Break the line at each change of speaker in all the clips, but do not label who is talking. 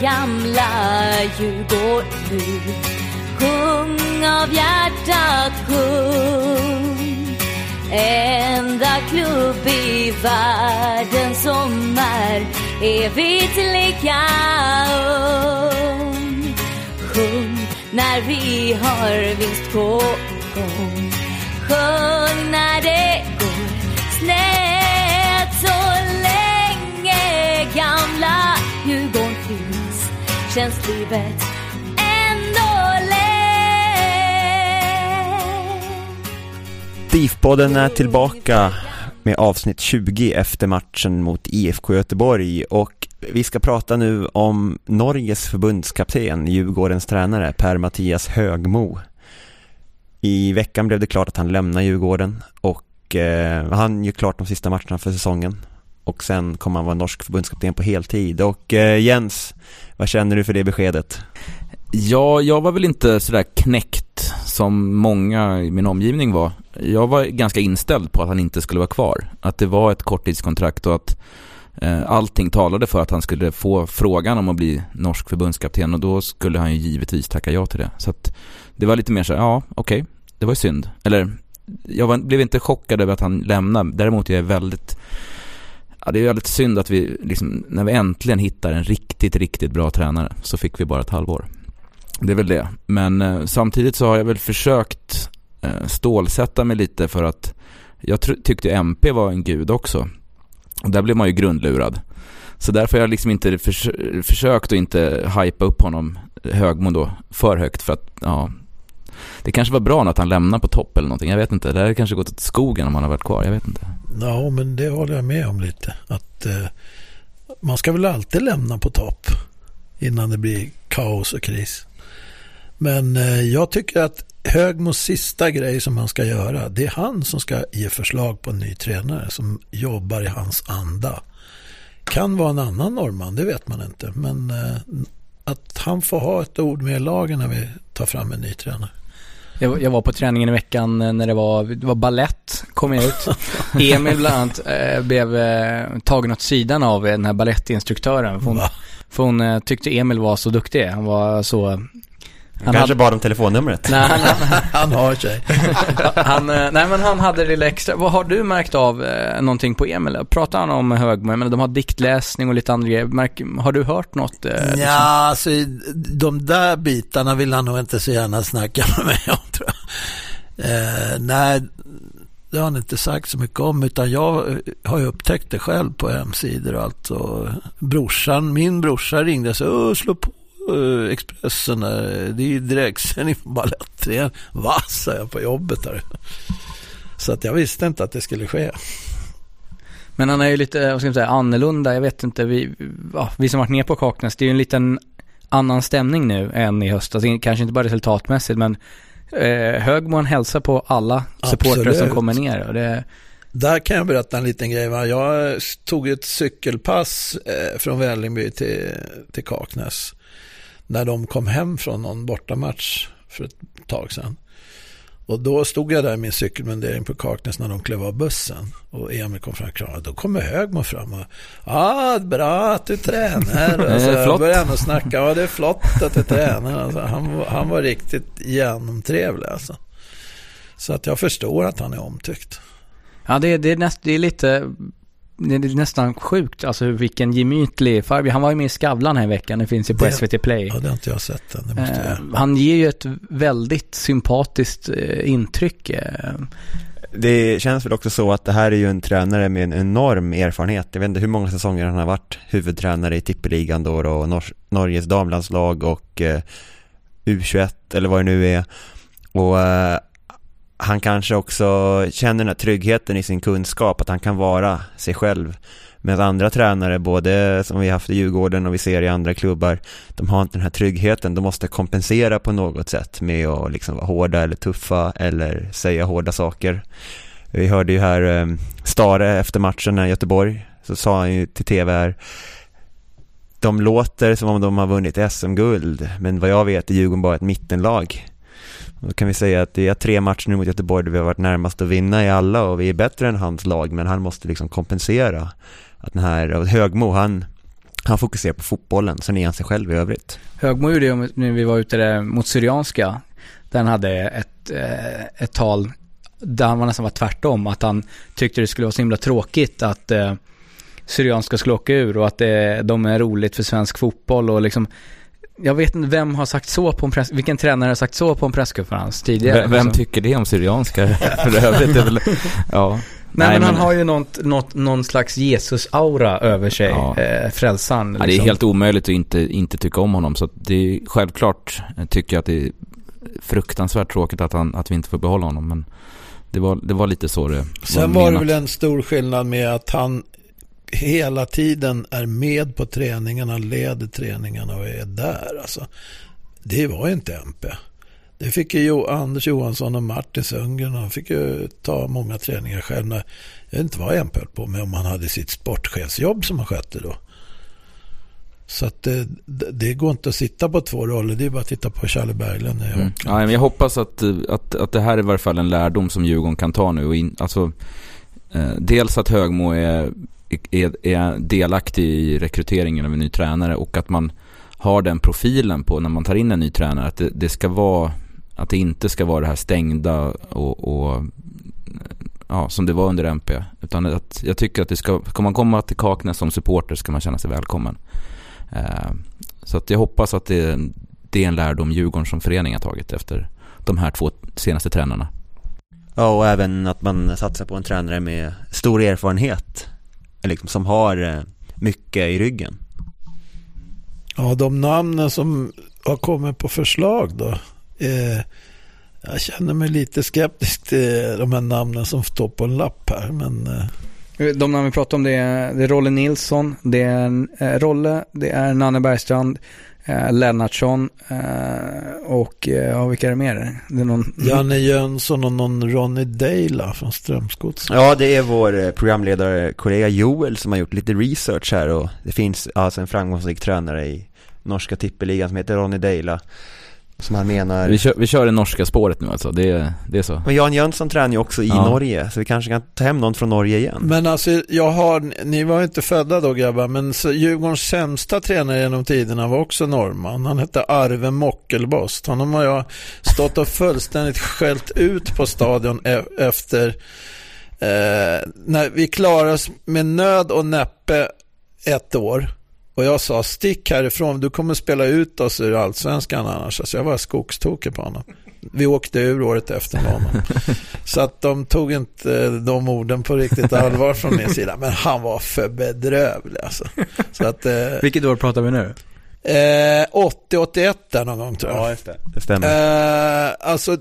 Gamla Djurgård nu Sjung av hjärtat, sjung. Enda klubb i världen som är evigt lika ung Sjung när vi har vinst på gång. Sjung när det känns livet ändå lätt
DIF-podden är tillbaka med avsnitt 20 efter matchen mot IFK Göteborg och vi ska prata nu om Norges förbundskapten, Djurgårdens tränare Per-Mattias Högmo. I veckan blev det klart att han lämnar Djurgården och eh, han gör klart de sista matcherna för säsongen. Och sen kommer han vara norsk förbundskapten på heltid. Och eh, Jens, vad känner du för det beskedet?
Ja, jag var väl inte sådär knäckt som många i min omgivning var. Jag var ganska inställd på att han inte skulle vara kvar. Att det var ett korttidskontrakt och att eh, allting talade för att han skulle få frågan om att bli norsk förbundskapten och då skulle han ju givetvis tacka ja till det. Så att det var lite mer så ja, okej, okay, det var ju synd. Eller, jag var, blev inte chockad över att han lämnade. Däremot är jag väldigt Ja, det är väldigt synd att vi, liksom, när vi äntligen hittar en riktigt, riktigt bra tränare så fick vi bara ett halvår. Det är väl det. Men eh, samtidigt så har jag väl försökt eh, stålsätta mig lite för att jag tyckte MP var en gud också. Och där blev man ju grundlurad. Så därför har jag liksom inte förs försökt att inte hypa upp honom Högmo då för högt för att ja, det kanske var bra att han lämnar på topp eller någonting. Jag vet inte. Det hade kanske gått åt skogen om han hade varit kvar. Jag vet inte.
Ja, men det håller jag med om lite. Att eh, man ska väl alltid lämna på topp innan det blir kaos och kris. Men eh, jag tycker att Högmos sista grej som han ska göra, det är han som ska ge förslag på en ny tränare som jobbar i hans anda. Kan vara en annan norrman, det vet man inte. Men eh, att han får ha ett ord med i lagen när vi tar fram en ny tränare.
Jag, jag var på träningen i veckan eh, när det var, det var ballett, kom jag ut. Emil bland annat eh, blev eh, tagen åt sidan av den här ballettinstruktören. För hon, för hon eh, tyckte Emil var så duktig. Han var så
han kanske hade... bad om telefonnumret.
Nej, han, han, han har sig.
han, eh, nej men han hade det lilla extra. Vad har du märkt av eh, någonting på Emil? Pratar han om Högmo? Men de har diktläsning och lite andra grejer. har du hört något? Eh, liksom?
Ja, alltså de där bitarna vill han nog inte så gärna snacka med mig om. Eh, nej, det har han inte sagt så mycket om utan jag har ju upptäckt det själv på hemsidor och allt. Och brorsan, min brorsa ringde och sa slå på eh, Expressen, eh, det är ju direktsändning på Balettren. Va, sa jag på jobbet där. Så att jag visste inte att det skulle ske.
Men han är ju lite, vad ska man säga, annorlunda. Jag vet inte, vi, ja, vi som varit ner på Kaknäs, det är ju en liten annan stämning nu än i höstas. Kanske inte bara resultatmässigt, men eh, Högman hälsar på alla supportrar som
Absolut.
kommer ner. Och det,
Där kan jag berätta en liten grej. Va? Jag tog ett cykelpass eh, från Vällingby till, till Kaknäs. När de kom hem från någon bortamatch för ett tag sedan. Och då stod jag där i min cykelmundering på Kaknäs när de klev av bussen. Och Emil kom fram och kramade. Då kommer Högman fram och ah, bra att du tränar.
Är
Och så
flott.
började han snacka. Ja, det är flott att du tränar. Alltså, han, var- han var riktigt genomtrevlig alltså. Så att jag förstår att han är omtyckt.
ja, det, det, är näst, det är lite, det är nästan sjukt, alltså vilken gemytlig farbror. Han var ju med i Skavlan här i veckan, det finns ju på
Det-
SVT Play.
Ja, det har inte jag sett än. Det måste jag
Eh, han ger ju ett väldigt sympatiskt eh, intryck. Eh,
Det känns väl också så att det här är ju en tränare med en enorm erfarenhet. Jag vet inte hur många säsonger han har varit huvudtränare i tippeligan då och Nor- Norges damlandslag och eh, U21 eller vad det nu är. Och eh, han kanske också känner den här tryggheten i sin kunskap, att han kan vara sig själv. Medan andra tränare, både som vi haft i Djurgården och vi ser i andra klubbar, de har inte den här tryggheten. De måste kompensera på något sätt med att liksom vara hårda eller tuffa eller säga hårda saker. Vi hörde ju här eh, Stare efter matchen i Göteborg, så sa han ju till tv här, de låter som om de har vunnit SM-guld, men vad jag vet är Djurgården bara ett mittenlag. Då kan vi säga att det är tre matcher nu mot Göteborg där vi har varit närmast att vinna i alla och vi är bättre än hans lag, men han måste liksom kompensera. Att den här, Högmo, han, han fokuserar på fotbollen, sen är han sig själv i övrigt.
Högmo gjorde det när vi var ute där mot Syrianska. Där han hade ett, eh, ett tal där han var nästan var tvärtom. Att han tyckte det skulle vara så himla tråkigt att eh, Syrianska skulle åka ur och att det, de är roligt för svensk fotboll och liksom jag vet inte vem har sagt så på en press, vilken tränare har sagt så på en presskonferens tidigare?
Vem, vem tycker det om Syrianska för övrigt? är väl, ja.
Nej,
Nej,
men, han
men-
har ju något, något, någon slags Jesus-aura över sig,
Ja.
eh, frälsaren.
Ja, det är
liksom.
helt omöjligt att inte, inte tycka om honom. Så det är självklart eh, tycker jag att det är fruktansvärt tråkigt att, han, att vi inte får behålla honom. Men det var, det var lite så det
Sen var det väl en stor skillnad med att han hela tiden är med på träningarna, leder träningarna och är där. Alltså. Det var inte MP. Det fick ju Anders Johansson och Martin Sundgren. De fick ju ta många träningar själv. När, jag vet inte vad MP höll på med om han hade sitt sportchefsjobb som han skötte då. Så att det, det, går inte att sitta på två roller. Det är bara att titta på Charlie Berglund. i
Mm. Ja, men jag hoppas att, att, att det här är i varje fall en lärdom som Djurgården kan ta nu. Och in, alltså, eh, dels att Högmo är, är, är delaktig i rekryteringen av en ny tränare och att man har den profilen på när man tar in en ny tränare. Att det, det ska vara, att det inte ska vara det här stängda och, och ja, som det var under MP. Utan att jag tycker att det ska, ska man komma till Kaknäs som supporter ska man känna sig välkommen. Eh, så att jag hoppas att det, det är en lärdom Djurgården som förening har tagit efter de här två senaste tränarna.
Ja, och även att man satsar på en tränare med stor erfarenhet, liksom, som har eh, mycket i ryggen.
Ja, de namnen som har kommit på förslag då. Eh, jag känner mig lite skeptisk till de här namnen som står på en lapp här. Men eh,
De namn vi pratar om det är, det är Rolle Nilsson, det är eh, Rolle, det är Nanne Bergstrand, eh, Lennartsson eh, och eh, ja, vilka är det mer? Det är någon...
Janne Jönsson och någon Ronny Deila från Strömsgods.
Ja, det är vår programledare kollega Joel som har gjort lite research här och det finns alltså en framgångsrik tränare i norska tippeligan som heter Ronny Deila. Som han menar...
Vi kör, vi kör det norska spåret nu alltså, det, det är så.
Men Jan Jönsson tränar ju också i
Ja.
Norge, så vi kanske kan ta hem någon från Norge igen.
Men alltså, jag har, ni var inte födda då grabbar, men så Djurgårdens sämsta tränare genom tiderna var också norrman. Han hette Arve Mockelbost. Honom har jag stått och fullständigt skällt ut på stadion e- efter eh, när vi klarade oss med nöd och näppe ett år. Och jag sa stick härifrån, du kommer spela ut oss ur allsvenskan annars. Alltså jag var skogstokig på honom. Vi åkte ur året efter med honom. Så att de tog inte eh, de orden på riktigt allvar från min sida. Men han var för bedrövlig alltså. Så att, eh,
Vilket år pratar vi nu?
eh, 80-81 där någon gång tror jag.
just det. Det stämmer.
Eh, alltså,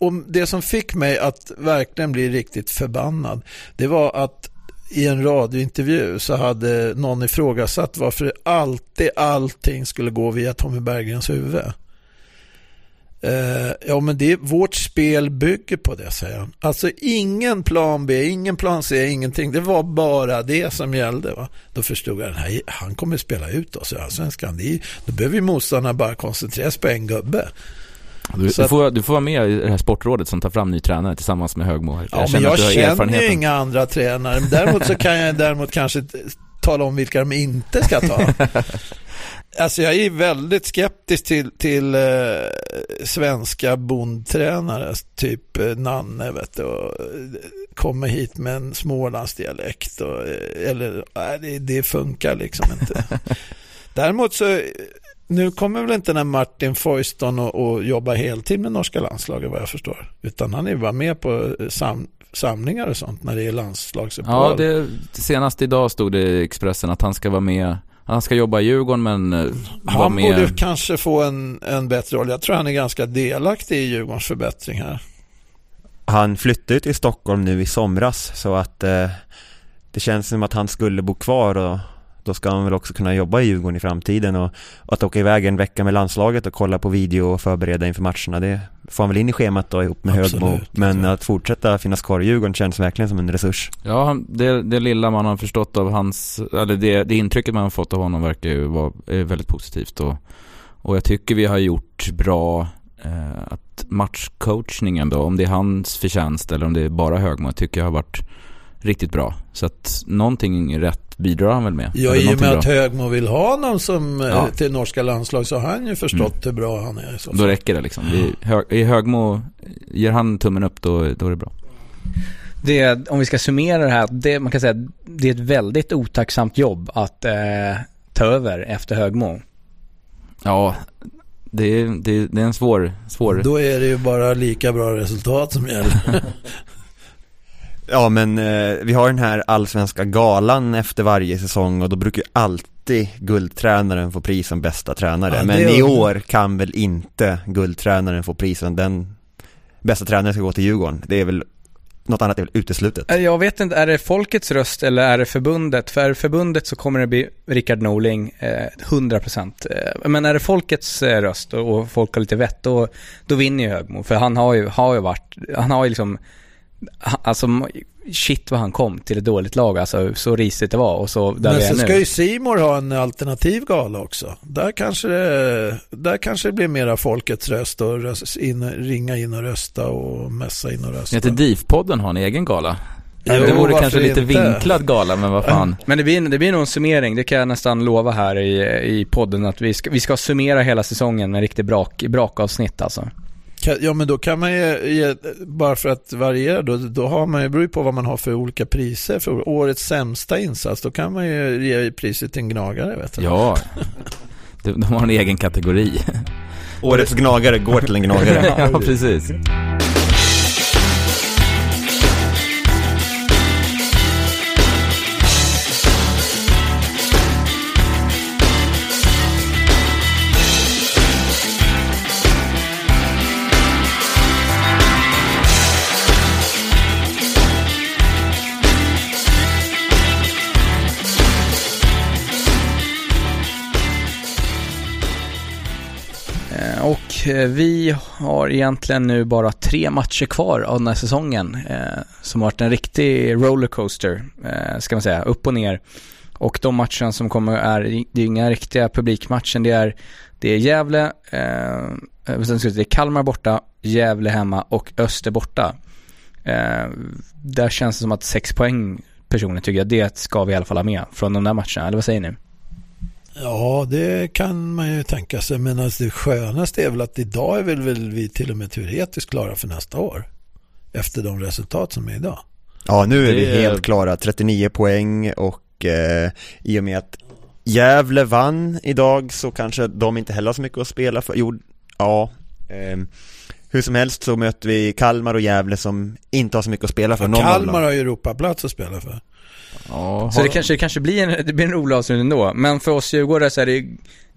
om det som fick mig att verkligen bli riktigt förbannad, det var att i en radiointervju så hade någon ifrågasatt varför alltid allting skulle gå via Tommy Berggrens huvud. Eh, ja, men det, vårt spel bygger på det, säger han. Alltså ingen plan B, ingen plan C, ingenting. Det var bara det som gällde. Va? Då förstod jag, nej, han kommer spela ut oss i Allsvenskan. Det är- Då behöver ju motståndarna bara koncentrera sig på en gubbe.
Du, du, får, du får vara med i det här sportrådet som tar fram ny tränare tillsammans med Högmo.
Ja, jag
att du har
känner ju inga andra tränare. Däremot så kan jag däremot kanske tala om vilka de inte ska ta. Alltså jag är väldigt skeptisk till, till eh, svenska bondtränare, typ eh, Nanne, vet du, och, eh, kommer hit med en smålandsdialekt. Och, eh, eller, nej, det, det funkar liksom inte. Däremot så, nu kommer väl inte den Martin Foyston och, och jobba heltid med norska landslaget vad jag förstår. Utan han är ju bara med på eh, sam, samlingar och sånt när det är landslagsuppehåll.
Ja, det, senast idag stod det i Expressen att han ska vara med. Han ska jobba i Djurgården men eh, vara
Han
med.
borde kanske få en, en bättre roll. Jag tror han är ganska delaktig i Djurgårdens förbättring här.
Han flyttade ju till Stockholm nu i somras så att eh, det känns som att han skulle bo kvar och då ska han väl också kunna jobba i Djurgården i framtiden och, och att åka iväg en vecka med landslaget och kolla på video och förbereda inför matcherna. Det får han väl in i schemat då ihop med
Absolut,
Högmo men att fortsätta finnas kvar i Djurgården känns verkligen som en resurs.
Ja, det, det lilla man har förstått av hans, eller det, det intrycket man har fått av honom verkar ju vara är väldigt positivt och, och jag tycker vi har gjort bra eh, att matchcoachningen då, om det är hans förtjänst eller om det är bara Högmo, tycker jag har varit riktigt bra. Så att någonting rätt bidrar han väl med.
Ja, i och med att. Högmo vill ha någon som eh,
Ja.
till norska landslag så har han ju förstått hur bra han är. i så
Då räcker det liksom. Vi, hög, I Högmo, ger han tummen upp då, då är det bra.
Det, om vi ska summera det här, det, man kan säga det är ett väldigt otacksamt jobb att eh, ta över efter Högmo.
Ja, det är, det, det är en svår, svår...
Då är det ju bara lika bra resultat som gäller.
Ja men eh, vi har den här allsvenska galan efter varje säsong och då brukar ju alltid guldtränaren få pris som bästa tränare
Ja,
Men
är-
i år kan väl inte guldtränaren få prisen, den bästa tränaren ska gå till Djurgården Det är väl, något annat är väl uteslutet
Eh, Jag vet inte, är det folkets röst eller är det förbundet? För är det förbundet så kommer det bli Rickard Norling, eh, 100%. Eh, men är det folkets eh, röst och, och folk har lite vett, då, då vinner ju Högmo. För han har ju, har ju varit, han har ju liksom, alltså shit vad han kom till ett dåligt lag, alltså så risigt det var och så där
Men
vi är
så
nu.
ska ju Simor ha en alternativ gala också. Där kanske det, där kanske det blir mera folkets röst och röst, in, ringa in och rösta och mässa in och rösta.
Heter DIF-podden har en egen gala?
Jo,
det vore kanske lite
inte?
vinklad gala, men vad fan.
Men det blir, det blir nog en summering, det kan jag nästan lova här i, i podden att vi ska, vi ska summera hela säsongen med riktigt brak, brakavsnitt alltså.
Ja men då kan man ju, ge, bara för att variera då, då har man ju, beror ju på vad man har för olika priser. För årets sämsta insats, då kan man ju ge priset till en gnagare vet du.
Ja, de, de har en egen kategori.
Årets gnagare går till en gnagare
ja, precis.
Eh, vi har egentligen nu bara tre matcher kvar av den här säsongen eh, som har varit en riktig rollercoaster, eh, ska man säga, upp och ner. Och de matcherna som kommer är, det är inga riktiga publikmatcher, det är, det är Gävle, eh, sen det är Kalmar borta, Gävle hemma och Öster borta. Eh, där känns det som att sex poäng personligen tycker jag, det ska vi i alla fall ha med från de där matcherna, eller vad säger ni?
Ja, det kan man ju tänka sig. Men alltså det skönaste är väl att idag är väl, väl vi till och med teoretiskt klara för nästa år. Efter de resultat som är idag.
Ja nu är vi
Det är-
helt klara, 39 poäng och eh, i och med att Gävle vann idag så kanske de inte heller har så mycket att spela för. Jo, ja. ehm, hur som helst så möter vi Kalmar och Gävle som inte har så mycket att spela för.
Ja. Kalmar har ju Europaplats att spela för.
Ja,
Så det kanske, det kanske blir en, det blir en rolig avslutning ändå. Men för oss djurgårdare så är det,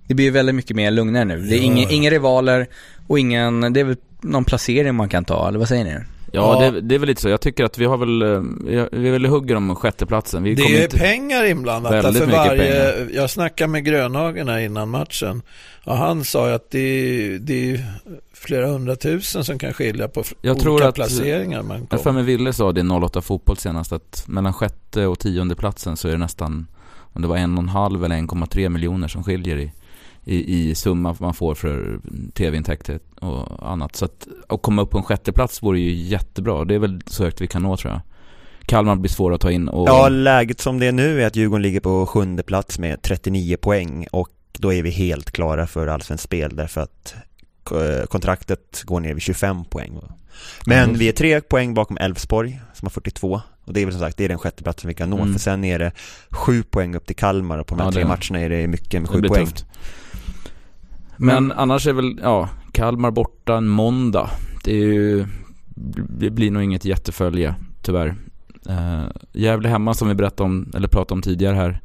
det blir väldigt mycket mer lugnare nu. Det är
ja.
inga rivaler och ingen, det är väl någon placering man kan ta, eller vad säger ni?
Ja,
Ja.
Det, det är väl lite så. Jag tycker att vi har väl, eh, vi- vi är väl hugger om sjätteplatsen. Vi
Det är
inte...
pengar inblandat
Väldigt
för
mycket
varje...
pengar.
Jag snackade med Grönhagen här innan matchen. Och han sa ju att det det är flera hundratusen som kan skilja på
Jag
olika
tror att-
placeringar man
Jag för mig Ville sa det i 08 fotboll senast att mellan sjätte och tionde platsen så är det nästan, om det var en och en halv eller 1,3 miljoner som skiljer i, i, i summa man får för tv-intäkter och annat. Så att, att komma upp på en sjätte plats vore ju jättebra. Det är väl så högt vi kan nå tror jag. Kalmar blir svåra att ta in och...
Ja, läget som det är nu är att Djurgården ligger på sjunde plats med 39 poäng och då är vi helt klara för allsvenskt spel därför att kontraktet går ner vid 25 poäng. Men
Mm.
vi är tre poäng bakom Elfsborg som har 42 och det är väl som sagt det är den sjätte platsen vi kan nå
Mm.
för sen är det sju poäng upp till Kalmar och på de här
Ja,
tre matcherna är det mycket med sju poäng.
tufft. Men annars är väl, ja, Kalmar borta en måndag. Det är ju, det blir nog inget jättefölje, tyvärr. Uh, Gävle hemma som vi berättade om, eller pratade om tidigare här.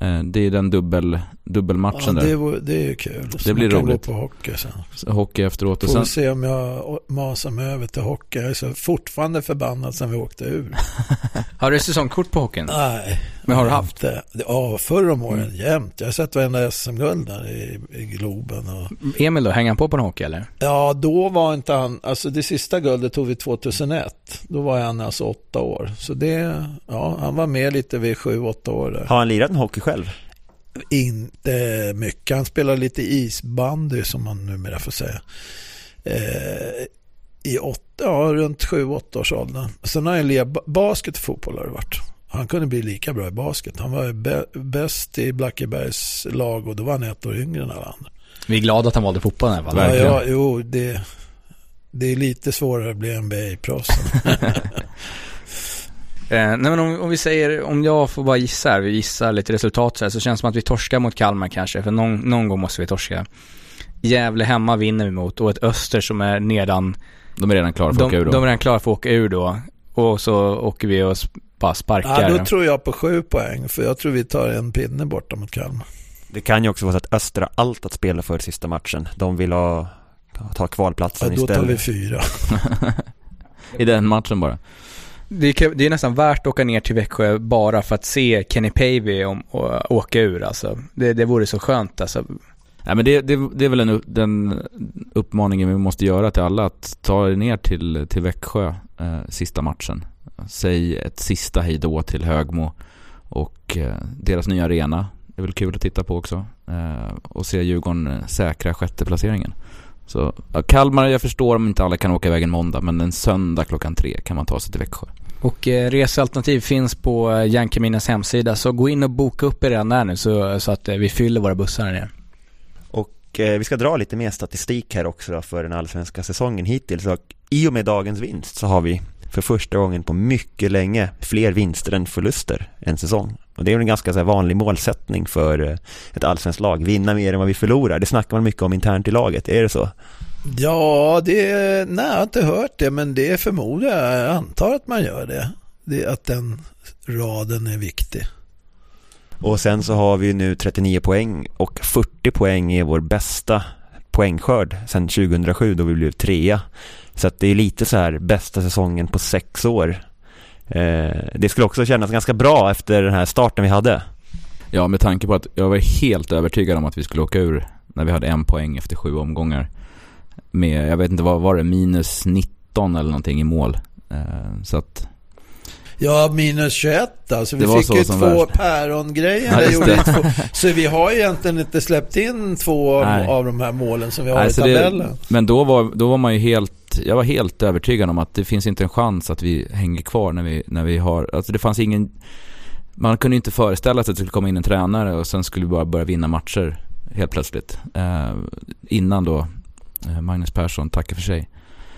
Eh, det är den dubbel,
Ja,
dubbelmatchen
det,
där.
det är ju kul.
Det
Så
blir
man kan
roligt.
gå på hockey sen.
Så Hockey efteråt och
Får
sen,
vi se om jag masar mig över till hockey. Jag är så fortfarande förbannad sen vi åkte ur.
Har du säsongkort på hockeyn?
Nej.
Men har du haft?
Inte. Ja, förr om åren
Mm.
jämt. Jag har sett varenda SM-guld där i, i Globen. Och...
Emil då, hänger han på på en hockey eller?
Ja, då var inte han, alltså det sista guldet tog vi 2001. Då var han alltså åtta år. Så det, ja, han var med lite vid sju, åtta år där.
Har han lirat en hockey själv?
Inte mycket. Han spelar lite isbandy som man numera får säga. Eh, I åtta, ja, runt sju, åtta års åldern. Sen har han lirat ba- basket och fotboll har det varit. Han kunde bli lika bra i basket. Han var bäst i Blackebergs lag och då var han ett år yngre än alla andra.
Vi är glada att han valde fotbollen i alla fall.
Ja, ja, jo, det, det är lite svårare att bli NBA-proffs.
Eh, nej men om, om vi säger, om jag får bara gissa här, vi gissar lite resultat så, här, så känns det som att vi torskar mot Kalmar kanske, för någon, någon gång måste vi torska. Gävle hemma vinner vi mot och ett Öster som är nedan,
de är redan klara för att
de,
åka ur då.
de är redan klara för att åka ur då. Och så åker vi och bara sparkar.
ja, då tror jag på sju poäng, för jag tror vi tar en pinne borta mot Kalmar.
Det kan ju också vara så att Östra har allt att spela för sista matchen. De vill ha, ta kvalplatsen
Ja, då tar
istället.
vi fyra.
I den matchen bara.
det, är, det är nästan värt att åka ner till Växjö bara för att se Kenny Pavey om, och, åka ur alltså. Det, det vore så skönt alltså.
Nej men det, det, det är väl en, den uppmaningen vi måste göra till alla att ta er ner till, till Växjö eh, sista matchen. Säg ett sista hejdå till Högmo och eh, deras nya arena. Det är väl kul att titta på också. Eh, och se Djurgården eh, säkra sjätteplaceringen. Så Kalmar, jag förstår om inte alla kan åka iväg en måndag men en söndag klockan tre kan man ta sig till Växjö.
Och eh, resealternativ finns på Yankee hemsida, så gå in och boka upp er redan där nu så, så att eh, vi fyller våra bussar här nere.
Och eh, vi ska dra lite mer statistik här också då för den allsvenska säsongen hittills. Och I och med dagens vinst så har vi för första gången på mycket länge fler vinster än förluster en säsong. Och det är en ganska vanlig målsättning för eh, ett allsvenskt lag. Vinna mer än vad vi förlorar. Det snackar man mycket om internt i laget. Är det så?
Ja, det nej, jag har inte hört det, men det förmodar jag. Jag antar att man gör det. det att den raden är viktig.
Och sen så har vi nu 39 poäng och 40 poäng är vår bästa poängskörd sedan 2007 då vi blev trea. Så att det är lite så här bästa säsongen på sex år. Eh, det skulle också kännas ganska bra efter den här starten vi hade.
Ja, med tanke på att jag var helt övertygad om att vi skulle åka ur när vi hade en poäng efter sju omgångar. Med, jag vet inte vad var det, minus 19 eller någonting i mål. Eh, så att,
Ja, minus 21 alltså. Vi fick
så
ju två
värst.
pärongrejer.
Ja.
Så vi har egentligen inte släppt in två av,
Nej.
av de här målen som vi har
Nej,
i
så det-
tabellen.
men då var, då var man ju helt, jag var helt övertygad om att det finns inte en chans att vi hänger kvar när vi, när vi har, alltså det fanns ingen, man kunde inte föreställa sig att det skulle komma in en tränare och sen skulle vi bara börja vinna matcher helt plötsligt. Eh, innan då eh, Magnus Persson tackar för sig.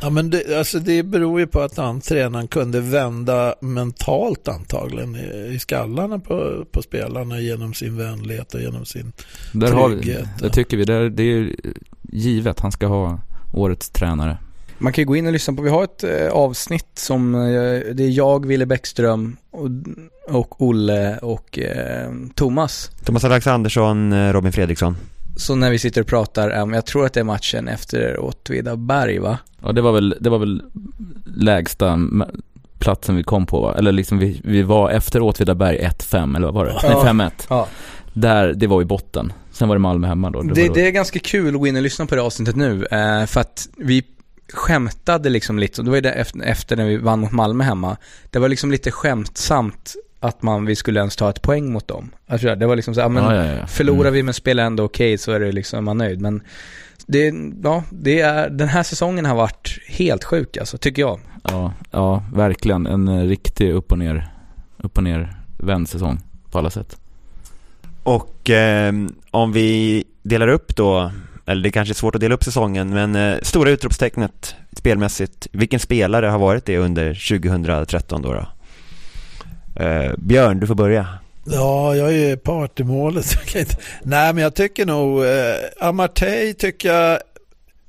Ja, men det, alltså det beror ju på att han, tränaren kunde vända mentalt antagligen i, i skallarna på, på spelarna genom sin vänlighet och genom sin...
Där har vi,
Trygghet,
det tycker vi, det är, det är givet, han ska ha årets tränare.
Man kan ju gå in och lyssna på, vi har ett eh, avsnitt som, eh, det är jag, Wille Bäckström och, och Olle och eh, Thomas
Thomas Alexandersson, eh, Robin Fredriksson.
så när vi sitter och pratar, um, jag tror att det är matchen efter Åtvidaberg va?
Ja det var väl, det var väl lägsta platsen vi kom på va? Eller liksom vi, vi var efter Åtvidaberg 1-5 eller vad var det?
Ja.
Nej 5-1.
Ja.
Där, det var i botten. Sen var det Malmö hemma då.
Det,
var då.
det är ganska kul att gå in och lyssna på det avsnittet nu, för att vi skämtade liksom lite, och det var ju det efter, efter när vi vann mot Malmö hemma. Det var liksom lite skämtsamt att man, vi skulle ens ta ett poäng mot dem. Alltså, det var liksom så, ja, men
ja, ja, ja.
förlorar
Mm.
vi men spelar ändå okej så är det liksom, man nöjd. Men det, ja, det är, den här säsongen har varit helt sjuk alltså, tycker jag.
Ja, ja, verkligen. En eh, riktig upp och ner, upp och ner vänd säsong på alla sätt.
Och eh, om vi delar upp då, eller det kanske är svårt att dela upp säsongen, men eh, stora utropstecknet spelmässigt, vilken spelare har varit det under 2013 då? då? Eh, Björn, du får börja.
Ja, jag är part i målet. Nej, men jag tycker nog eh, Amartey tycker jag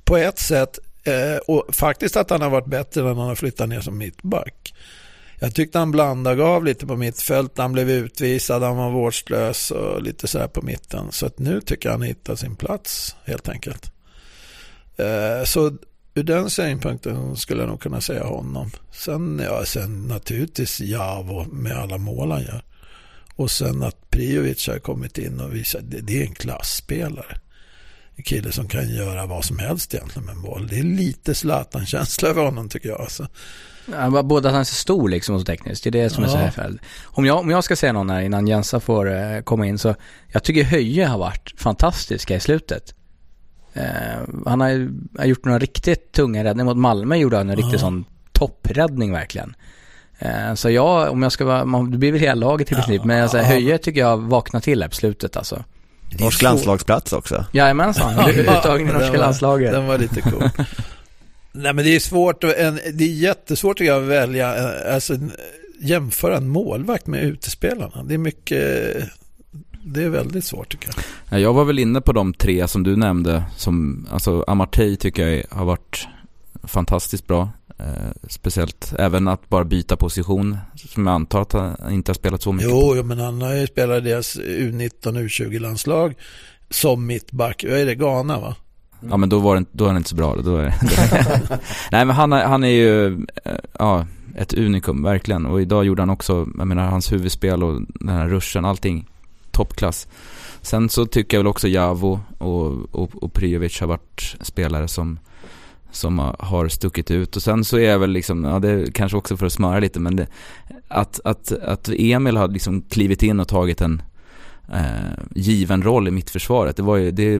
på ett sätt eh, och faktiskt att han har varit bättre när han har flyttat ner som mittback. Jag tyckte han blandade av lite på mittfält när han blev utvisad, han var vårdslös och lite så här på mitten. Så att nu tycker jag han hittar sin plats helt enkelt. Eh, så ur den synpunkten skulle jag nog kunna säga honom. Sen, ja, sen naturligtvis Javo med alla mål han gör. Och sen att Priovic har kommit in och visat det, det är en klassspelare. En kille som kan göra vad som helst egentligen med en boll. Det är lite Zlatan-känsla över honom tycker jag. Alltså.
Ja, Både att han är så stor liksom och så tekniskt, det är det som är så
Ja.
här fel. Om jag, om jag ska säga någon här innan Jensa får eh, komma in så, jag tycker Höje har varit fantastiska i slutet. Eh, han har, har gjort några riktigt tunga räddningar, mot Malmö gjorde han en riktig
Ja.
sån toppräddning verkligen. Eh, så jag, om jag ska vara, man, det blir väl hela laget i princip, men alltså,
ja.
Höje tycker jag vaknar till här på slutet alltså.
Norsk
så-
landslagsplats också.
Jajamensan, uttagen i norska landslaget.
Den var lite cool. Nej men det är svårt, en, det är jättesvårt tycker jag att välja, eh, alltså jämföra en målvakt med utespelarna. Det är mycket, det är väldigt svårt tycker jag.
Ja, Jag var väl inne på de tre som du nämnde. Som, alltså Amartey tycker jag har varit fantastiskt bra. Eh, speciellt även att bara byta position. Som jag antar att han inte har spelat så mycket på.
Jo, jo, men han har ju spelat deras U19 U20-landslag som mittback. Vad är det, Ghana va?
Ja men då var det, inte- då är han inte så bra. Då är, Nej men han, han är ju, eh, ja, ett unikum verkligen. Och idag gjorde han också, jag menar hans huvudspel och den här ruschen, allting toppklass. Sen så tycker jag väl också Javo och, och, och Priovic har varit spelare som, som har- har stuckit ut. Och sen så är jag väl liksom, ja det är kanske också för att smöra lite, men det, att, att, att Emil har liksom klivit in och tagit en eh, given roll i mittförsvaret. Det var ju, det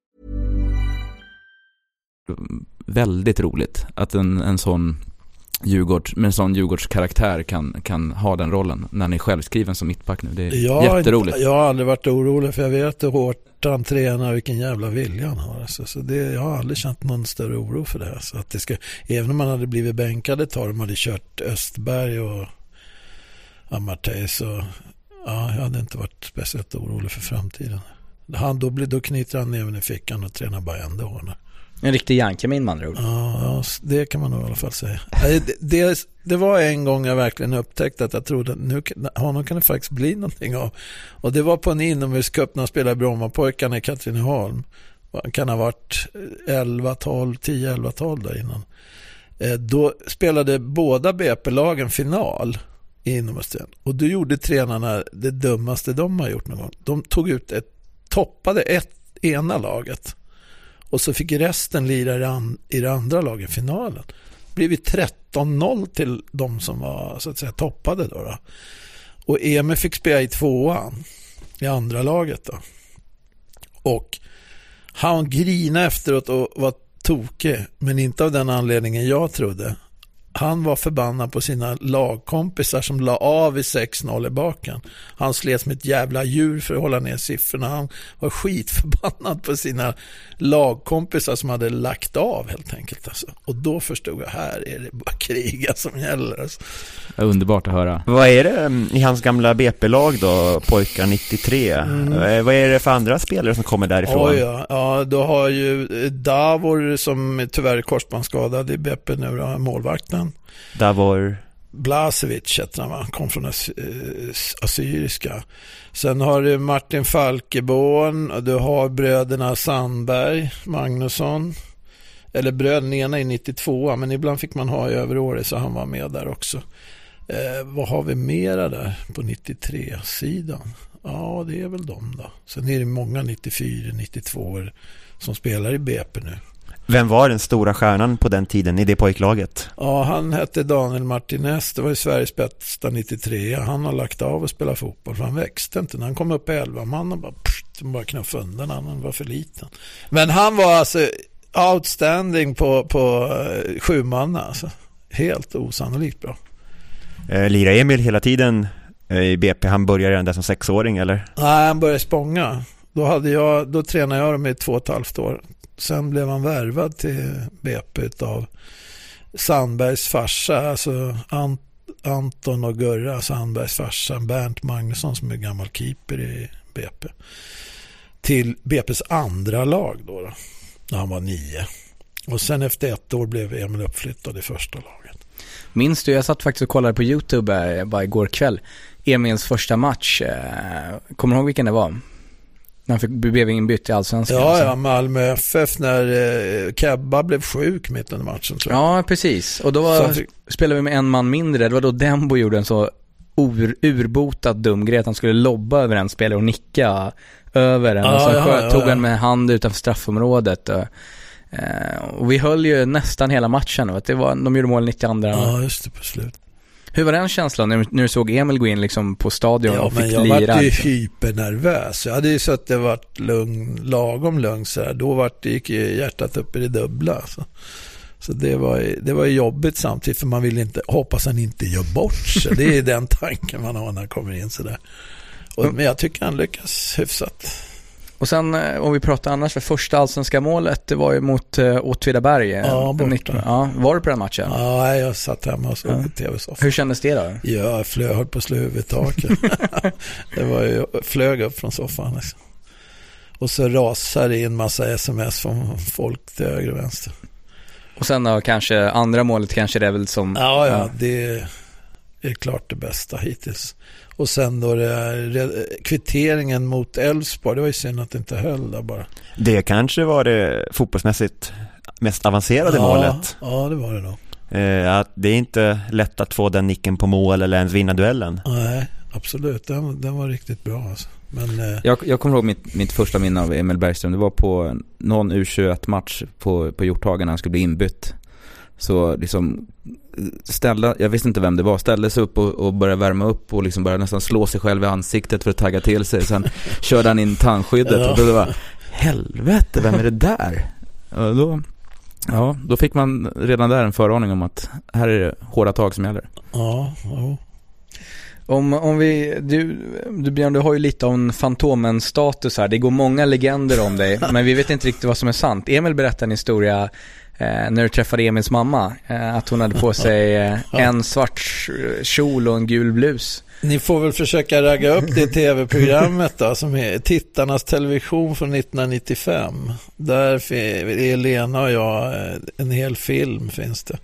Väldigt roligt att en, en sån Djurgårds, med en sån Djurgårdskaraktär kan, kan ha den rollen när han är självskriven som mittback nu. Det är
Jag
jätteroligt.
inte, jag har aldrig varit orolig för jag vet hur hårt han tränar vilken jävla vilja han har. Alltså, så det, jag har aldrig känt någon större oro för det. Så att det ska, även om man hade blivit bänkad ett tag, de hade kört Östberg och Amartey så Ja, jag hade inte varit speciellt orolig för framtiden. Han, då, blir, då knyter han näven i fickan och tränar bara dag.
En riktig Jankemin med andra ord.
Ja, det kan man nog i alla fall säga. Det, det, det, var en gång jag verkligen upptäckte att jag trodde att nu, honom kan det faktiskt bli någonting av. Och det var på en inomhuscup när han spelade Brommapojkarna i Katrineholm. Han kan ha varit 11, 12, 10, 11, 12 där innan. Eh, då spelade båda BP-lagen final i inomhusdelen. Och då gjorde tränarna det dummaste de har gjort någon gång. De tog ut ett, toppade ett ena laget och så fick resten lira i det, andra laget i finalen. Det blev 13-0 till de som var så att säga toppade då. då. Och Emil fick spela i tvåan i andra laget då. Och han grinade efteråt och var tokig, men inte av den anledningen jag trodde. Han var förbannad på sina lagkompisar som la av i 6-0 i baken. Han slet som ett jävla djur för att hålla ner siffrorna. Han var skitförbannad på sina lagkompisar som hade lagt av helt enkelt. Alltså. Och då förstod jag, här är det bara kriga som gäller. Alltså.
Underbart att höra.
Vad är det mm, i hans gamla BP-lag då, pojkar 93? Mm. Eh, vad är det för andra spelare som kommer därifrån?
Oj, ja. ja, då har ju Davor som tyvärr är korsbandsskadad i BP nu, då, målvakten.
Davor?
Blasevic heter han, kom från eh, Assyriska. Sen har du Martin Falkeborn och du har bröderna Sandberg, Magnusson. Eller bröderna, ena är 92 men ibland fick man ha i överåret så han var med där också. Eh, vad har vi mera där på 93-sidan? Ja, det är väl de då. Sen är det många 94, 92 som spelar i BP nu.
Vem var den stora stjärnan på den tiden i det pojklaget?
Ja, han hette Daniel Martinez. Det var ju Sveriges bästa 93. Han har lagt av och spela fotboll för han växte inte. När han kom upp i 11 man och bara, pst, bara knuffade undan han var för liten. Men han var alltså outstanding på, på uh, sju man alltså. Helt osannolikt bra.
Eh, Lira Emil hela tiden eh, i BP? Han började redan där som sexåring eller?
Nej, han började spånga. Då, hade jag, då tränade jag dem i två och ett halvt år. Sen blev han värvad till BP av Sandbergs farsa, alltså Ant Anton och Gurra alltså Sandbergs farsa, Bernt Magnusson som är gammal keeper i BP. Till BPs andra lag då, då när han var nio. Och sen efter ett år blev Emil uppflyttad i första laget.
Minns du, jag satt faktiskt och kollade på YouTube eh, bara igår kväll, Emils första match. Eh, kommer du ihåg vilken det var? När han fick, blev inbytt i Allsvenskan.
Ja, ja, Malmö FF när eh, Kebba blev sjuk mitt under matchen tror
jag. Ja, precis. Och då var, fick... spelade vi med en man mindre. Det var då Dembo gjorde en så ur, urbotad dum grej att han skulle lobba över en spelare och nicka över den. Ja, och så ja, ja, tog han med hand utanför straffområdet. Och, eh, och vi höll ju nästan hela matchen. Och det var, de gjorde mål 92.
Ja, just det, på slut.
Hur var den känslan när, när du såg Emil gå in liksom på stadion ja, och fick
lira? Jag var ju hypernervös. Jag hade ju så att det varit lugn, lagom lugnt så här. Då var det, gick ju hjärtat upp i det dubbla. Alltså. Så det var, det var jobbigt samtidigt för man vill inte, hoppas han inte gör bort sig. Det är den tanken man har när han kommer in sådär. Och, men jag tycker han lyckas hyfsat.
Och sen eh, om vi pratar annars, för första allsvenska målet det var ju mot uh, Åtvidaberg.
Ja, borta.
Ja, var du på den matchen?
Ja, jag satt hemma och såg ja. tv-soffan.
Hur kändes det då?
Ja, jag flög, höll på att slå huvudet i taket. det var ju, flög upp från soffan liksom. Och så rasar det in massa sms från folk till höger och vänster.
Och sen då kanske andra målet kanske det är väl som...
Ja, ja, det är klart det bästa hittills. Och sen då det här, kvitteringen mot Elfsborg, det var ju synd att det inte höll där bara.
Det kanske var det fotbollsmässigt mest avancerade
ja,
målet.
Ja, det var det nog.
Eh, att det är inte lätt att få den nicken på mål eller ens vinna duellen.
Nej, absolut. Den, den var riktigt bra alltså. Men, eh...
jag, jag kommer ihåg mitt, mitt första minne av Emil Bergström. Det var på någon U21-match på, på Hjorthagen när han skulle bli inbytt. Så liksom ställa, jag visste inte vem det var, ställde sig upp och, och började värma upp och liksom började nästan slå sig själv i ansiktet för att tagga till sig. Sen körde han in tandskyddet ja. och då var helvete, vem är det där? Och då, ja, då fick man redan där en föraning om att här är det hårda tag som gäller.
Ja, ja.
Om, om vi, du, du Björn, du har ju lite av en Fantomen-status här. Det går många legender om dig, men vi vet inte riktigt vad som är sant. Emil berättade en historia när du träffade Emils mamma, eh, att hon hade på sig eh, en svart kjol och en gul blus.
Ni får väl försöka ragga upp det tv-programmet då, som är Tittarnas television från 1995. Där är Lena och jag, eh, en hel film finns det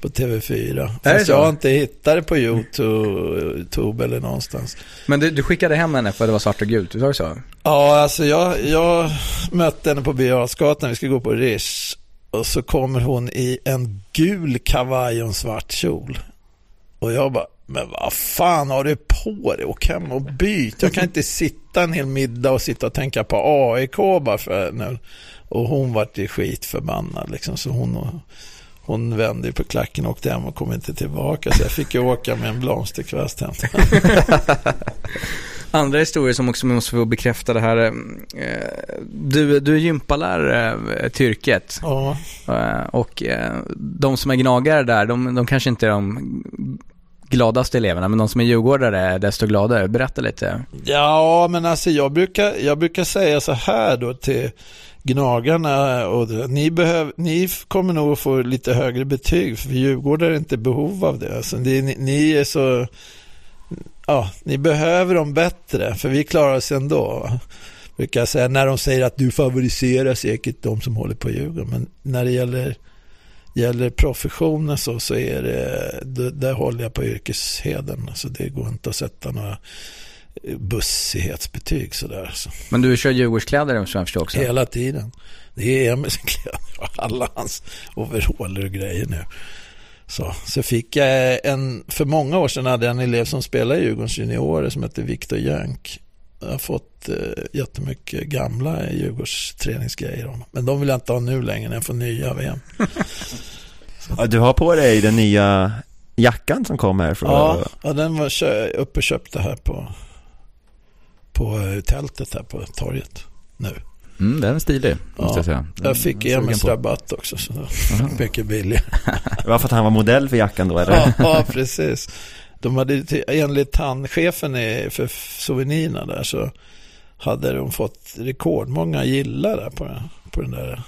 på TV4. Fast jag har inte hittat det på YouTube eller någonstans.
Men du, du skickade hem henne för att det var svart och gult, du sa så?
Ja, alltså jag, jag mötte henne på Birger vi ska gå på Rish. Och så kommer hon i en gul kavaj och en svart kjol. Och jag bara, men vad fan har du på dig? Åk hem och byt. Jag kan inte sitta en hel middag och sitta och tänka på AIK bara för nu. Och hon vart ju skitförbannad liksom. Så hon, hon vände på klacken och åkte hem och kom inte tillbaka. Så jag fick ju åka med en blomsterkvast hem.
Andra historier som också måste få bekräfta det här. Eh, du, du är gympalärare eh, till yrket.
Ja.
Eh, och de som är gnagare där, de, de kanske inte är de gladaste eleverna, men de som är djurgårdare är desto gladare. Berätta lite.
Ja, men alltså jag brukar, jag brukar säga så här då till Gnagarna och ni, behöv, ni kommer nog att få lite högre betyg för Djurgårdare är inte behov av det. Alltså det ni, ni, är så, ja, ni behöver dem bättre för vi klarar oss ändå. Brukar jag säga när de säger att du favoriserar säkert de som håller på Djurgården. Men när det gäller gäller professionen så, så är det, det, där håller jag på yrkesheden. Alltså det går inte att sätta några bussighetsbetyg sådär. Så.
Men du kör Djurgårdskläder som jag förstår också?
Hela tiden. Det är Emils kläder och alla hans overaller och grejer nu. Så, så fick jag en, för många år sedan hade jag en elev som spelade i Djurgårdens juniorer som hette Viktor Jönk. Jag har fått eh, jättemycket gamla Djurgårds träningsgrejer. Men de vill jag inte ha nu längre när jag får nya VM.
ja, du har på dig den nya jackan som kom här från...
Ja, ja den var uppe och köpte här på, på eh, tältet här på torget nu.
Mm, den är stilig, måste jag säga. Den,
jag fick Emils rabatt också, så var mycket billigare.
Det var för att han var modell för jackan då, eller?
Ja, ja precis. De hade, enligt handchefen för souvenirerna där så hade de fått rekordmånga gillar där på, på den där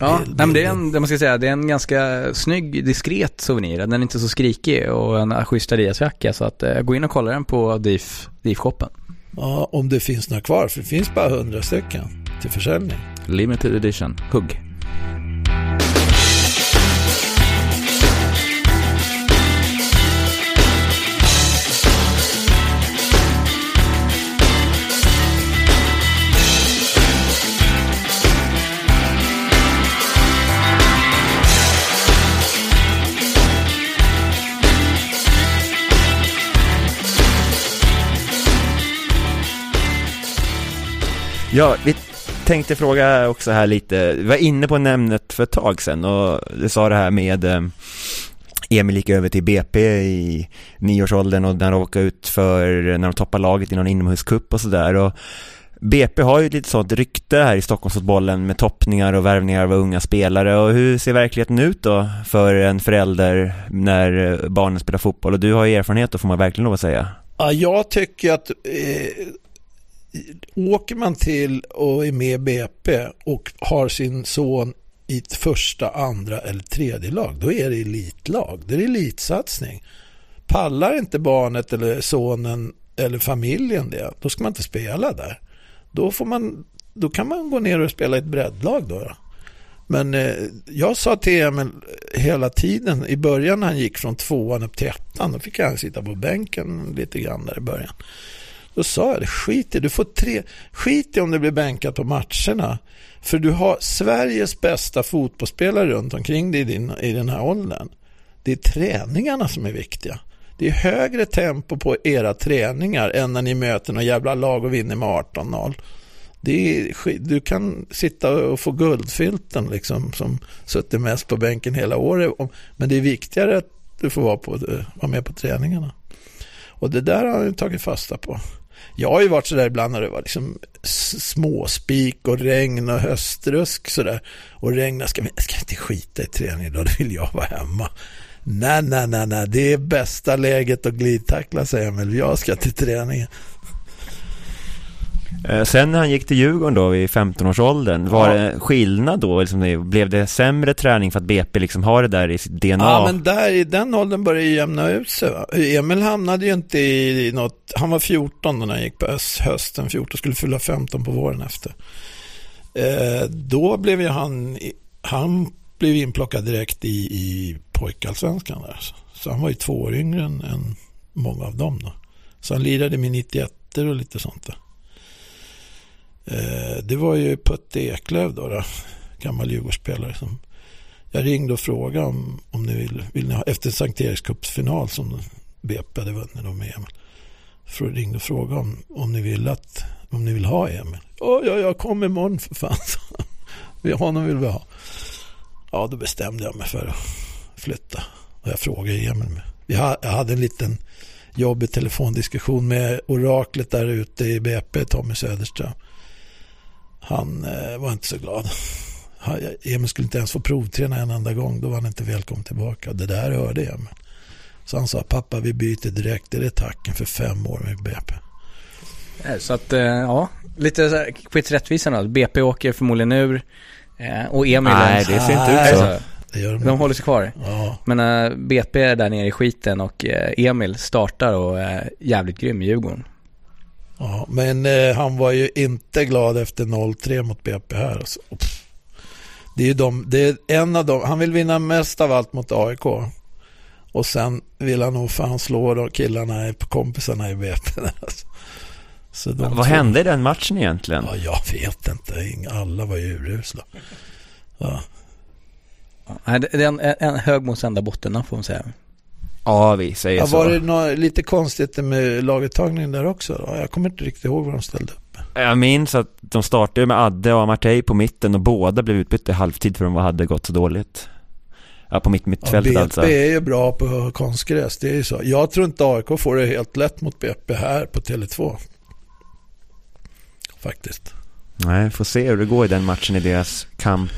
Ja, nej, men det är en, det man ska säga, det är en ganska snygg, diskret souvenir. Den är inte så skrikig och en schysst Adidas-jacka. Så att, eh, gå in och kolla den på DIF, DIF-shoppen.
Ja, om det finns några kvar, för det finns bara hundra stycken till försäljning.
Limited edition, hugg.
Ja, vi tänkte fråga också här lite, vi var inne på nämnet för ett tag sedan och du sa det här med eh, Emil gick över till BP i nioårsåldern och när de åkte ut för, när de toppade laget i någon inomhuscup och sådär. Och BP har ju ett lite sånt rykte här i Stockholmsfotbollen med toppningar och värvningar av unga spelare. Och hur ser verkligheten ut då för en förälder när eh, barnen spelar fotboll? Och du har ju erfarenhet då får man verkligen lov att säga.
Ja, jag tycker att eh, åker man till och är med i BP och har sin son i ett första, andra eller tredje lag, då är det elitlag. Det är elitsatsning. Pallar inte barnet eller sonen eller familjen det, då ska man inte spela där. Då, får man, då kan man gå ner och spela i ett breddlag då. Men eh, jag sa till Emil hela tiden, i början när han gick från tvåan upp till ettan, då fick han sitta på bänken lite grann där i början. Då sa jag det, skit i, du får tre, skit i om du blir bänkad på matcherna. För du har Sveriges bästa fotbollsspelare runt omkring dig i, din, i den här åldern. Det är träningarna som är viktiga. Det är högre tempo på era träningar än när ni möter någon jävla lag och vinner med 18-0. du kan sitta och få guldfilten liksom som suttit mest på bänken hela året. Men det är viktigare att du får vara, på, vara med på träningarna. Och det där har han tagit fasta på. Jag har ju varit sådär ibland när det var liksom småspik och regn och höstrusk sådär. Och regna, ska vi ska inte skita i träningen då, då vill jag vara hemma. Nej, nej, nej, nej, det är bästa läget att glidtackla, säger Emil. Jag ska till träningen.
Eh, Sen när han gick till Djurgården då i 15-årsåldern, var
Ja.
det skillnad då? Liksom, blev det sämre träning för att BP liksom har det där i sitt DNA?
Ja, men där i den åldern började det jämna ut sig. Va? Emil hamnade ju inte i något, han var 14 när han gick på höst- hösten 14, skulle fylla 15 på våren efter. Eh, då blev ju han, han blev inplockad direkt i, i pojkallsvenskan där. Så, så han var ju två år yngre än, än många av dem då. Så han lirade med 91 och lite sånt där. Eh, det var ju Putte Eklöf då, då gammal Djurgårdsspelare som jag ringde och frågade om, om ni vill, vill ni ha, efter Sankt Erikscupsfinal som BP hade vunnit då med Emil. Jag ringde och frågade om, om ni vill att, om ni vill ha Emil. Ja, ja, jag kommer imorgon för fan. Vi honom vill vi ha. Ja, då bestämde jag mig för att flytta. Och jag frågade Emil. Jag hade en liten jobbig telefondiskussion med oraklet där ute i BP, Tommy Söderström. Han eh, var inte så glad. Emil skulle inte ens få provträna en enda gång. Då var han inte välkommen tillbaka. Det där hörde Emil. Så han sa, pappa vi byter direkt. Det är tacken för fem år med BP.
Eh, Så att, eh, ja, lite så här, då. BP åker förmodligen ur. Och Emil...
Nej, det ser inte ut så.
Det gör de,
De håller sig kvar.
Ja,
Men eh, BP är där nere i skiten och eh, Emil startar och är jävligt grym i Djurgården.
Ja. Men eh, han var ju inte glad efter 0-3 mot BP här. Alltså. Det är ju de, det är en av dem. Han vill vinna mest av allt mot AIK. Och sen vill han nog fan slå de killarna, kompisarna i BP. Alltså. Så de
Vad hände i den matchen egentligen?
Ja, jag vet inte. Alla var ju urusla. Ja.
Det är en, en hög mot sända botten får man säga.
Ja, vi säger
Ja,
så.
var det något, lite konstigt med laguttagningen där också? Då? Jag kommer inte riktigt ihåg vad de ställde upp.
Jag minns att de startade med Adde och Amartey på mitten och båda blev utbytta i halvtid för de hade gått så dåligt. Ja, på mitt
Ja,
mittfältet
BP
alltså.
är ju bra på konstgräs, det är ju så. Jag tror inte AIK får det helt lätt mot BP här på Tele2. Faktiskt.
Nej, får se hur det går i den matchen i deras kamp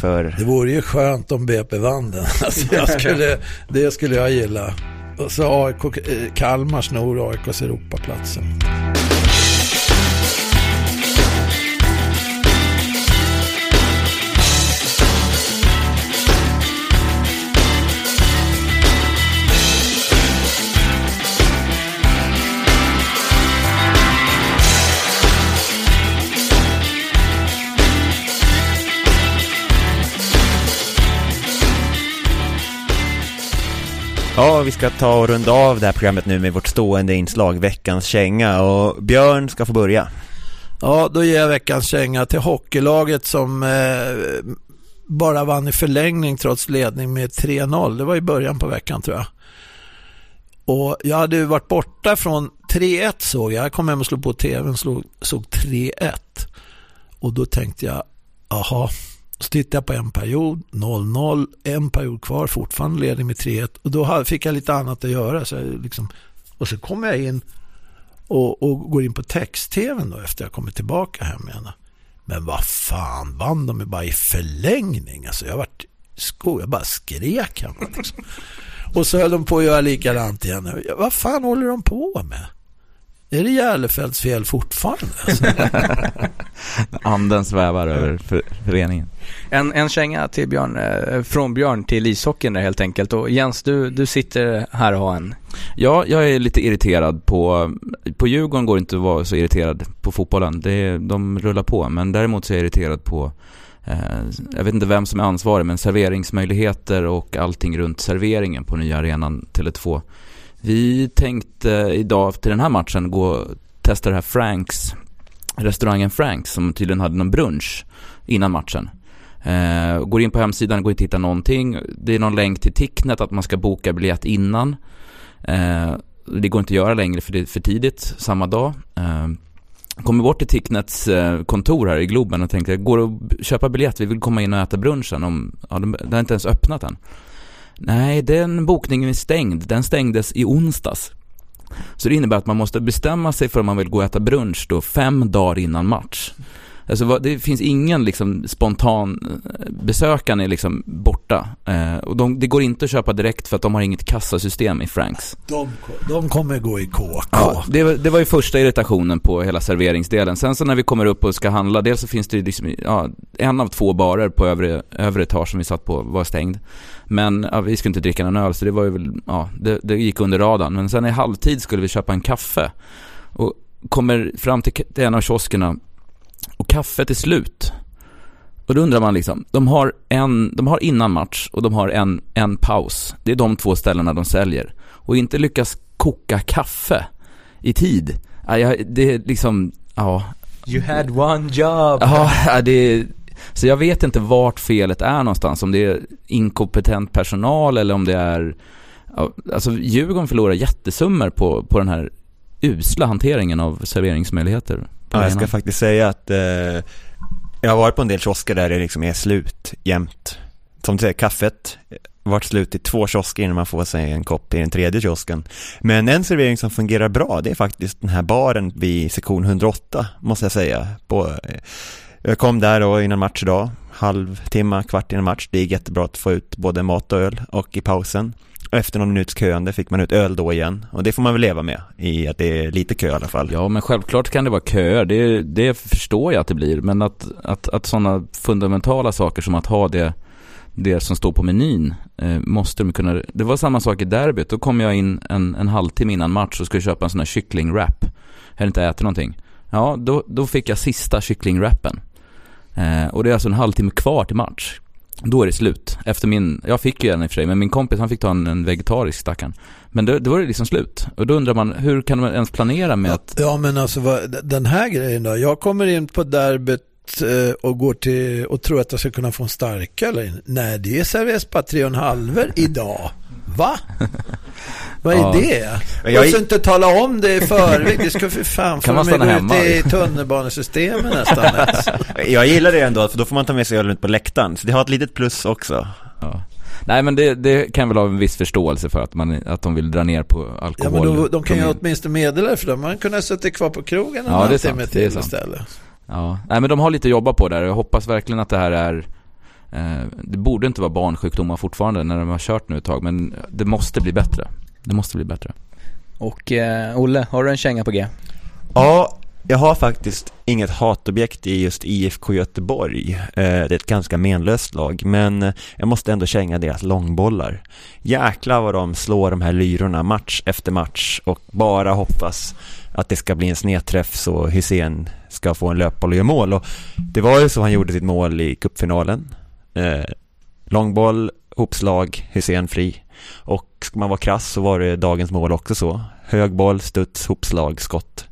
för...
Det vore ju skönt om BP vann den. Alltså jag skulle, det skulle jag gilla. Och så AIK, eh, Kalmar snor AIKs Europaplatsen.
Ja, vi ska ta och runda av det här programmet nu med vårt stående inslag, veckans känga. Och Björn ska få börja.
Ja, då ger jag veckans känga till hockeylaget som eh, bara vann i förlängning trots ledning med 3-0. Det var i början på veckan tror jag. Och jag hade ju varit borta från 3-1 såg jag. Jag kom hem och slog på tvn och såg 3-1. Och då tänkte jag, aha. Så tittade jag på en period, 0-0, en period kvar, fortfarande ledning med 3-1. Och då fick jag lite annat att göra. Så jag liksom, och så kommer jag in och, och går in på text-tvn då efter jag kommit tillbaka hem igen. Men vad fan, vann de bara i förlängning? Alltså jag vart sko, jag bara skrek hemma liksom. Och så höll de på att göra likadant igen. Vad fan håller de på med? Är det Järlefeldts fel fortfarande? Alltså?
Anden svävar över för, föreningen.
En, en känga till Björn, eh, från Björn till ishockeyn där helt enkelt. Och Jens, du, du sitter här och har en.
Ja, jag är lite irriterad på... På Djurgården går det inte att vara så irriterad på fotbollen. Det, de rullar på. Men däremot så är jag irriterad på... Eh, jag vet inte vem som är ansvarig, men serveringsmöjligheter och allting runt serveringen på nya arenan Tele2. Vi tänkte idag till den här matchen gå och testa det här Franks, restaurangen Franks som tydligen hade någon brunch innan matchen. Eh, går in på hemsidan, går inte att hitta någonting. Det är någon länk till Ticknet att man ska boka biljett innan. Eh, det går inte att göra längre för det är för tidigt samma dag. Eh, kommer bort till Ticknets eh, kontor här i Globen och tänkte, går det att köpa biljett? Vi vill komma in och äta brunchen. Om, ja, de, det har inte ens öppnat än. Nej, den bokningen är stängd. Den stängdes i onsdags. Så det innebär att man måste bestämma sig för om man vill gå och äta brunch då fem dagar innan match. Alltså det finns ingen liksom spontan eh, liksom är liksom borta. Eh, och de, det går inte att köpa direkt för att de har inget kassasystem i Franks.
De, de kommer gå i KK.
Ja, det, var- det var ju första irritationen på hela serveringsdelen. Sen så när vi kommer upp och ska handla, dels så finns det liksom, ja, en av två barer på övre, övre etage som vi satt på var stängd. Men ja, vi skulle inte dricka någon öl så det var ju väl, ja, det, det gick under radarn. Men sen i halvtid skulle vi köpa en kaffe. Och kommer fram till, till en av kioskerna och kaffet är slut. Och då undrar man liksom, de har, en, de har innan match och de har en, en paus. Det är de två ställena de säljer. Och inte lyckas koka kaffe i tid. Det är liksom, ja.
You had one job.
Ja, det är, så jag vet inte vart felet är någonstans. Om det är inkompetent personal eller om det är, alltså Djurgården förlorar jättesummor på, på den här usla hanteringen av serveringsmöjligheter.
Ja, jag ska faktiskt säga att eh, jag har varit på en del kiosker där det liksom är slut jämt. Som du säger, kaffet eh, varit slut i två kiosker innan man får sig en kopp i den tredje kiosken. Men en servering som fungerar bra, det är faktiskt den här baren vid sektion 108, måste jag säga. På, eh, jag kom där då innan match idag, halvtimme, kvart innan match. Det är jättebra att få ut både mat och öl och i pausen. Efter någon minuts köande fick man ut öl då igen. Och det får man väl leva med, i att det är lite kö i alla fall.
Ja, men självklart kan det vara köer. Det, det förstår jag att det blir. Men att, att, att sådana fundamentala saker som att ha det, det som står på menyn eh, måste de kunna... Det var samma sak i derbyt. Då kom jag in en, en halvtimme innan match och skulle köpa en sån här kycklingwrap. Jag hade inte ätit någonting. Ja, då, då fick jag sista kycklingwrappen. Eh, och det är alltså en halvtimme kvar till match. Då är det slut. Efter min, jag fick ju en i och för sig, men min kompis han fick ta en, en vegetarisk stackaren. Men då, då var det liksom slut. Och då undrar man, hur kan man ens planera med att
Ja men alltså vad, den här grejen då. Jag kommer in på derbyt eh, och går till och tror att jag ska kunna få en starkare. Nej, det serveras bara tre och en halver idag. Va? Vad är
Ja.
det?
Men jag-
Jag ska inte tala om det i förväg. Det ska för fan
Kan
få
man
mig
stanna
gå ut
hemma?
i tunnelbanesystemet nästan. ens.
Jag gillar det ändå, för då får man ta med sig ölen ut på läktaren. Så det har ett litet plus också.
Ja. Nej men det, det kan väl ha en viss förståelse för att, man, att de vill dra ner på
Ja,
alkohol.
men då, de kan ju åtminstone meddela det för dem. Man kunde ha suttit kvar på krogen en
Ja,
halvtimme till istället.
Ja, nej men de har lite att jobba på där. Jag hoppas verkligen att det här är Det borde inte vara barnsjukdomar fortfarande när de har kört nu ett tag men det måste bli bättre. Det måste bli bättre.
Och eh, Olle, har du en känga på G?
Ja, jag har faktiskt inget hatobjekt i just IFK Göteborg. Eh, Det är ett ganska menlöst lag, men eh, jag måste ändå känga deras långbollar. Jäklar vad de slår de här lyrorna match efter match och bara hoppas att det ska bli en snedträff så Hussein ska få en löpboll och göra mål. Och det var ju så han gjorde sitt mål i cupfinalen. Eh, långboll, hopslag, Hussein fri. Och ska man vara krass så var det dagens mål också så. Hög boll, studs, hopslag, skott.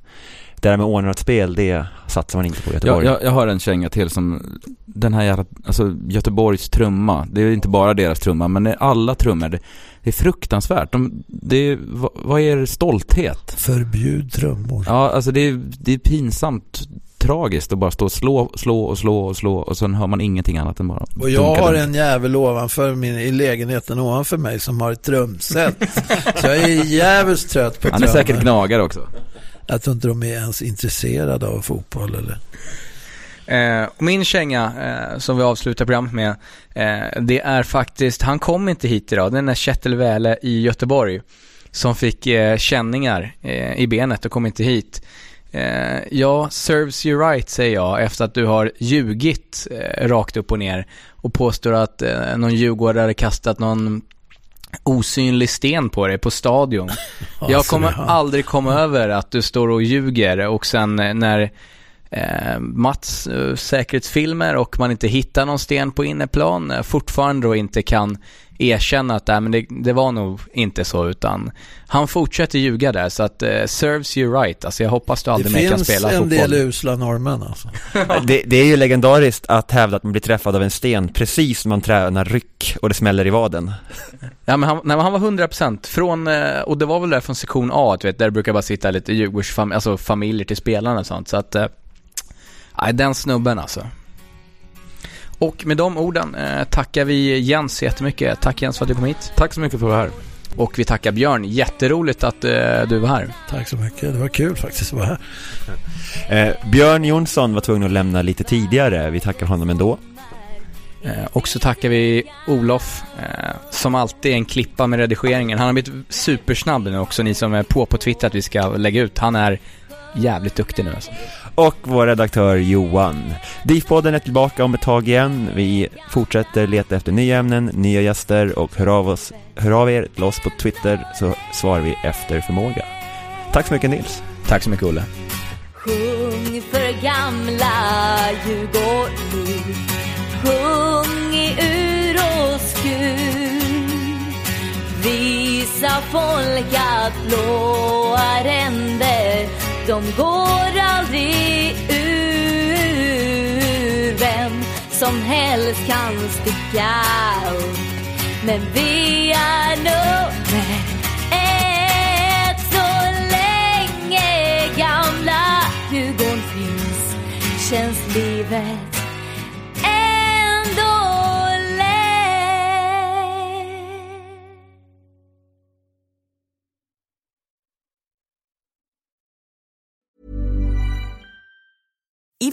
Det där med ordnat spel, det satsar man inte på i
Jag,
Göteborg.
jag, jag har en känga till som Den här jävla, alltså Göteborgs trumma Det är inte bara deras trumma men det är alla trummor det, det är fruktansvärt de, det är, vad, vad är stolthet?
Förbjud trummor.
Ja alltså det är, det är pinsamt tragiskt att bara stå och slå, slå och slå och slå och sen hör man ingenting annat än bara
Och jag har en jävel ovanför min, i lägenheten ovanför mig som har ett trumset. Så jag är jävligt trött på
Han är
trummor.
säkert gnagare också
Jag tror inte de är ens intresserade av fotboll eller.
Eh, min känga eh, som vi avslutar programmet med, eh, det är faktiskt, han kom inte hit idag, den är Kjetil Wäle i Göteborg som fick eh, känningar eh, i benet och kom inte hit. Eh, ja, serves you right säger jag efter att du har ljugit eh, rakt upp och ner och påstår att eh, någon djurgårdare kastat någon osynlig sten på dig på stadion. jag
Alltså,
kommer aldrig komma över att du står och ljuger och sen eh, när eh, Mats eh, säkerhetsfilmer och man inte hittar någon sten på inneplan eh, fortfarande då inte kan erkänna att äh, men det, det var nog inte så utan han fortsätter ljuga där så att eh, serves you right. Alltså jag hoppas du
Det
aldrig mer kan
finns
spela
en
fotboll.
del usla norrmän alltså.
det, det är ju legendariskt att hävda att man blir träffad av en sten precis när man tränar ryck och det smäller i vaden.
Ja men han, nej, men han var 100% från, eh, och det var väl där från sektion A, du vet, där det brukar bara sitta lite Djurgårdsfamiljer, alltså familjer till spelarna och sånt. Så att, eh, nej den snubben alltså. Och med de orden eh, tackar vi Jens jättemycket. Tack Jens för att du kom hit.
Tack så mycket för att vara här
Och vi tackar Björn. Jätteroligt att eh, du var här.
Tack så mycket. Det var kul faktiskt att vara
här. Eh, Björn Jonsson var tvungen att lämna lite tidigare. Vi tackar honom ändå.
Eh, och så tackar vi Olof, eh, som alltid är en klippa med redigeringen. Han har blivit supersnabb nu också, ni som är på på Twitter att vi ska lägga ut. Han är jävligt duktig nu alltså.
Och vår redaktör Johan. DIF-podden är tillbaka om ett tag igen. Vi fortsätter leta efter nya ämnen, nya gäster och hör av, oss, hör av er till oss på Twitter så svarar vi efter förmåga. Tack så mycket Nils.
Tack så mycket Olle.
Sjung för gamla Djurgården Sjung i ur och skur Visa folk att blåa ränder de går aldrig ur Vem som helst kan sticka upp. Men vi är